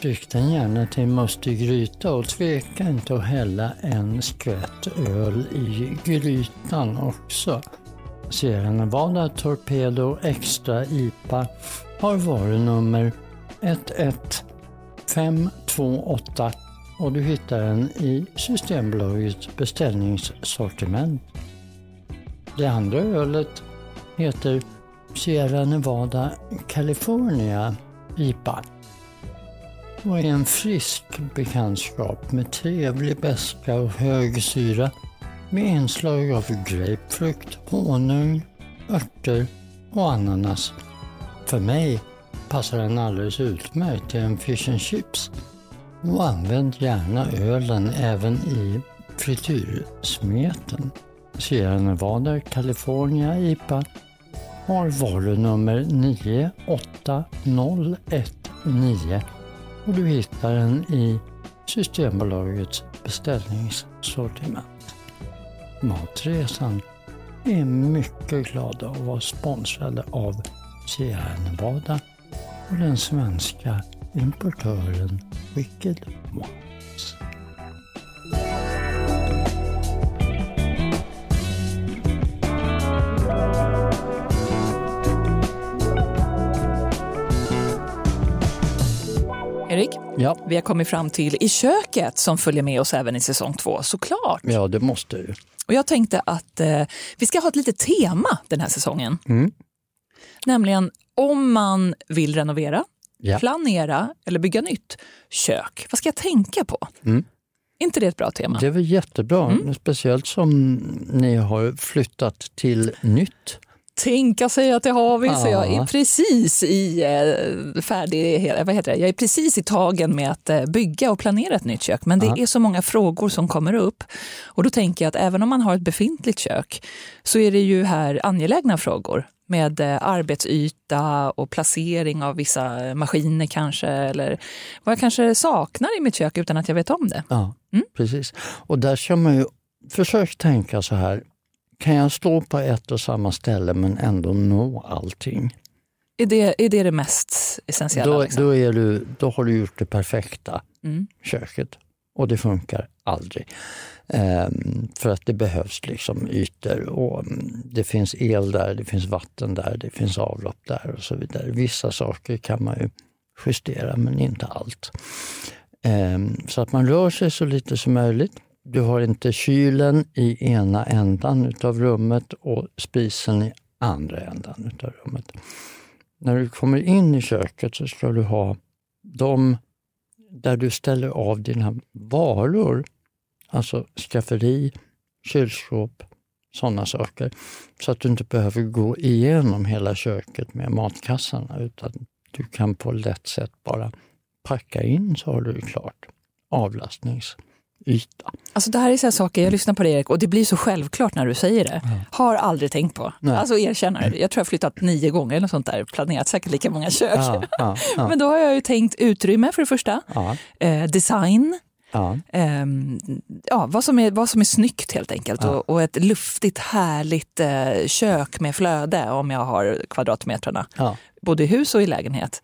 Dryck den gärna till en mustig gryta och tveka inte att hälla en skvätt öl i grytan också. Sierra Nevada Torpedo Extra IPA har varunummer 11528 och du hittar den i Systembolagets beställningssortiment. Det andra ölet heter Sierra Nevada California IPA och är en frisk bekantskap med trevlig beska och hög syra med inslag av grapefrukt, honung, örter och ananas. För mig passar den alldeles utmärkt till en fish and chips och använd gärna ölen även i frityrsmeten. Sierra Nevada California IPA har varunummer 98019 och du hittar den i Systembolagets beställningssortiment. Matresan är mycket glada att vara sponsrade av Sierra Nevada och den svenska importören Wicked Wines. Erik, Ja, vi har kommit fram till I köket som följer med oss även i säsong två, såklart. ja, det måste du. Och jag tänkte att eh, vi ska ha ett litet tema den här säsongen. Mm. Nämligen om man vill renovera, Ja. planera eller bygga nytt kök. Vad ska jag tänka på? Mm. Inte det ett bra tema? Det är väl jättebra, speciellt som ni har flyttat till nytt. Tänka sig att det har vi, så jag är precis i eh, färdig, vad heter det? Jag är precis i tagen med att eh, bygga och planera ett nytt kök. Men det Ja. är så många frågor som kommer upp. Och då tänker jag att även om man har ett befintligt kök så är det ju här angelägna frågor med eh, arbetsyta och placering av vissa maskiner kanske, eller vad jag kanske saknar i mitt kök utan att jag vet om det. Ja, Mm. precis. Och där ska man ju försöka tänka så här, kan jag stå på ett och samma ställe men ändå nå allting? Är det är det, det mest essentiella? Då, liksom? då, är du, då har du gjort det perfekta Mm. köket och det funkar aldrig. Ehm, för att det behövs liksom ytor och mm, det finns el där, det finns vatten där, det finns avlopp där och så vidare. Vissa saker kan man ju justera men inte allt. Ehm, så att man rör sig så lite som möjligt. Du har inte kylen i ena ändan utav rummet och spisen i andra ändan utav rummet. När du kommer in i köket så ska du ha de där du ställer av dina varor, alltså skafferi, kylskåp, sådana saker. Så att du inte behöver gå igenom hela köket med matkassarna utan du kan på lätt sätt bara packa in så har du klart avlastningsyta. Alltså det här är så saker, jag lyssnar på dig Erik och det blir så självklart när du säger det. Har aldrig tänkt på. Nej. Alltså erkänner, jag tror jag flyttat nio gånger eller sånt där, planerat säkert lika många kök. Ja, ja, ja. Men då har jag ju tänkt utrymme för det första, eh, design, ja, Ehm, ja, vad, som är, vad som är snyggt helt enkelt. Och, och ett luftigt härligt eh, kök med flöde om jag har kvadratmetrarna. Både i hus och i lägenhet.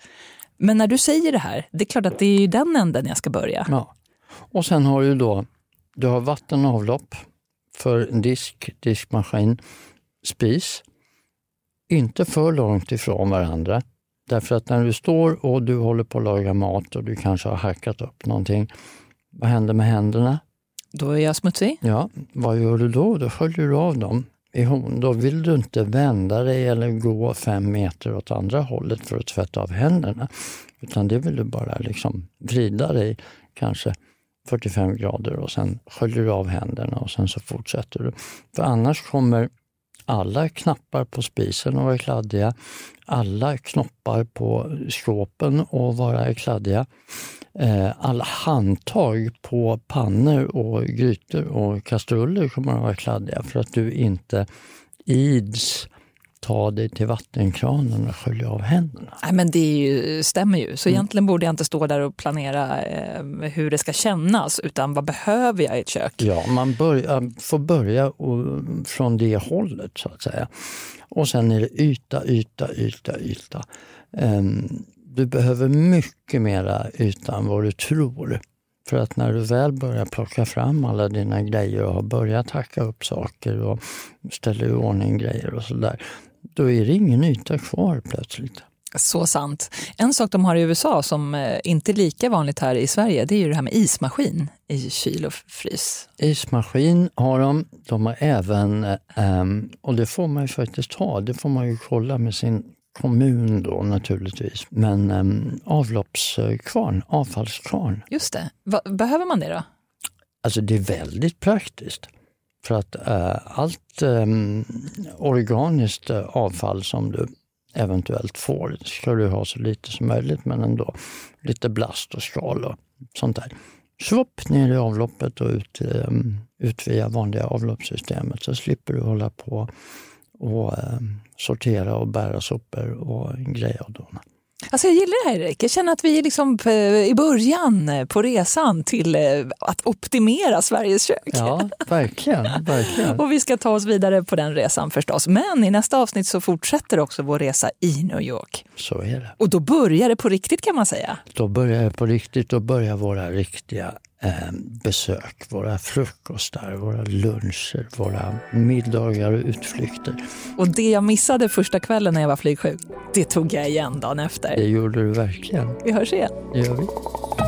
Men när du säger det här, det är klart att det är i den änden jag ska börja. ja. Och sen har du då du har vatten och avlopp för disk, diskmaskin, spis. Inte för långt ifrån varandra. Därför att när du står och du håller på att laga mat och du kanske har hackat upp någonting, vad händer med händerna? Då är jag smutsig. Ja, vad gör du då? Då sköljer du av dem i hon. Då vill du inte vända dig eller gå fem meter åt andra hållet för att tvätta av händerna. Utan det vill du bara liksom vrida dig kanske 45 grader och sen sköljer du av händerna och sen så fortsätter du. För annars kommer alla knappar på spisen att vara kladdiga. Alla knoppar på skåpen att vara kladdiga. Eh, alla handtag på pannor och grytor och kastruller kommer att vara kladdiga för att du inte ids ta dig till vattenkranen och skölja av händerna. Nej, men det ju, stämmer ju. Så egentligen borde jag inte stå där och planera eh, hur det ska kännas, utan vad behöver jag i ett kök? Ja, man börjar, får börja och, från det hållet så att säga. Och sen är det yta, yta, yta, yta. Ehm, du behöver mycket mera yta än vad du tror. För att när du väl börjar plocka fram alla dina grejer och har börjat hacka upp saker och ställa i ordning grejer och sådär, då är det ingen yta kvar plötsligt. Så sant. En sak de har i USA som eh, inte är lika vanligt här i Sverige, det är ju det här med ismaskin i kyl och frys. Ismaskin har de. De har även, ehm, och det får man ju faktiskt ha, det får man ju kolla med sin kommun då naturligtvis, men um, avloppskvarn, avfallskvarn. Just det. Behöver man det då? Alltså det är väldigt praktiskt. För att eh, allt ehm, eh, organiskt avfall som du eventuellt får ska du ha så lite som möjligt, men ändå lite blast och skal och sånt där. Svopp ner i avloppet och ut, eh, ut via vanliga avloppssystemet så slipper du hålla på och ehm, sortera och bära sopor och greja och dona. Alltså jag gillar det här Erik. Jag känner att vi är liksom eh, i början eh, på resan till eh, att optimera Sveriges kök. Ja, verkligen. verkligen. Och vi ska ta oss vidare på den resan förstås. Men i nästa avsnitt så fortsätter också vår resa i New York. Så är det. Och då börjar det på riktigt kan man säga. Då börjar det på riktigt. Då börjar våra riktiga eh, besök. Våra frukostar, våra luncher, våra middagar och utflykter. Och det jag missade första kvällen när jag var flygsjuk, det tog jag igen dagen efter. Det gjorde du verkligen. Vi hörs igen. Det gör vi.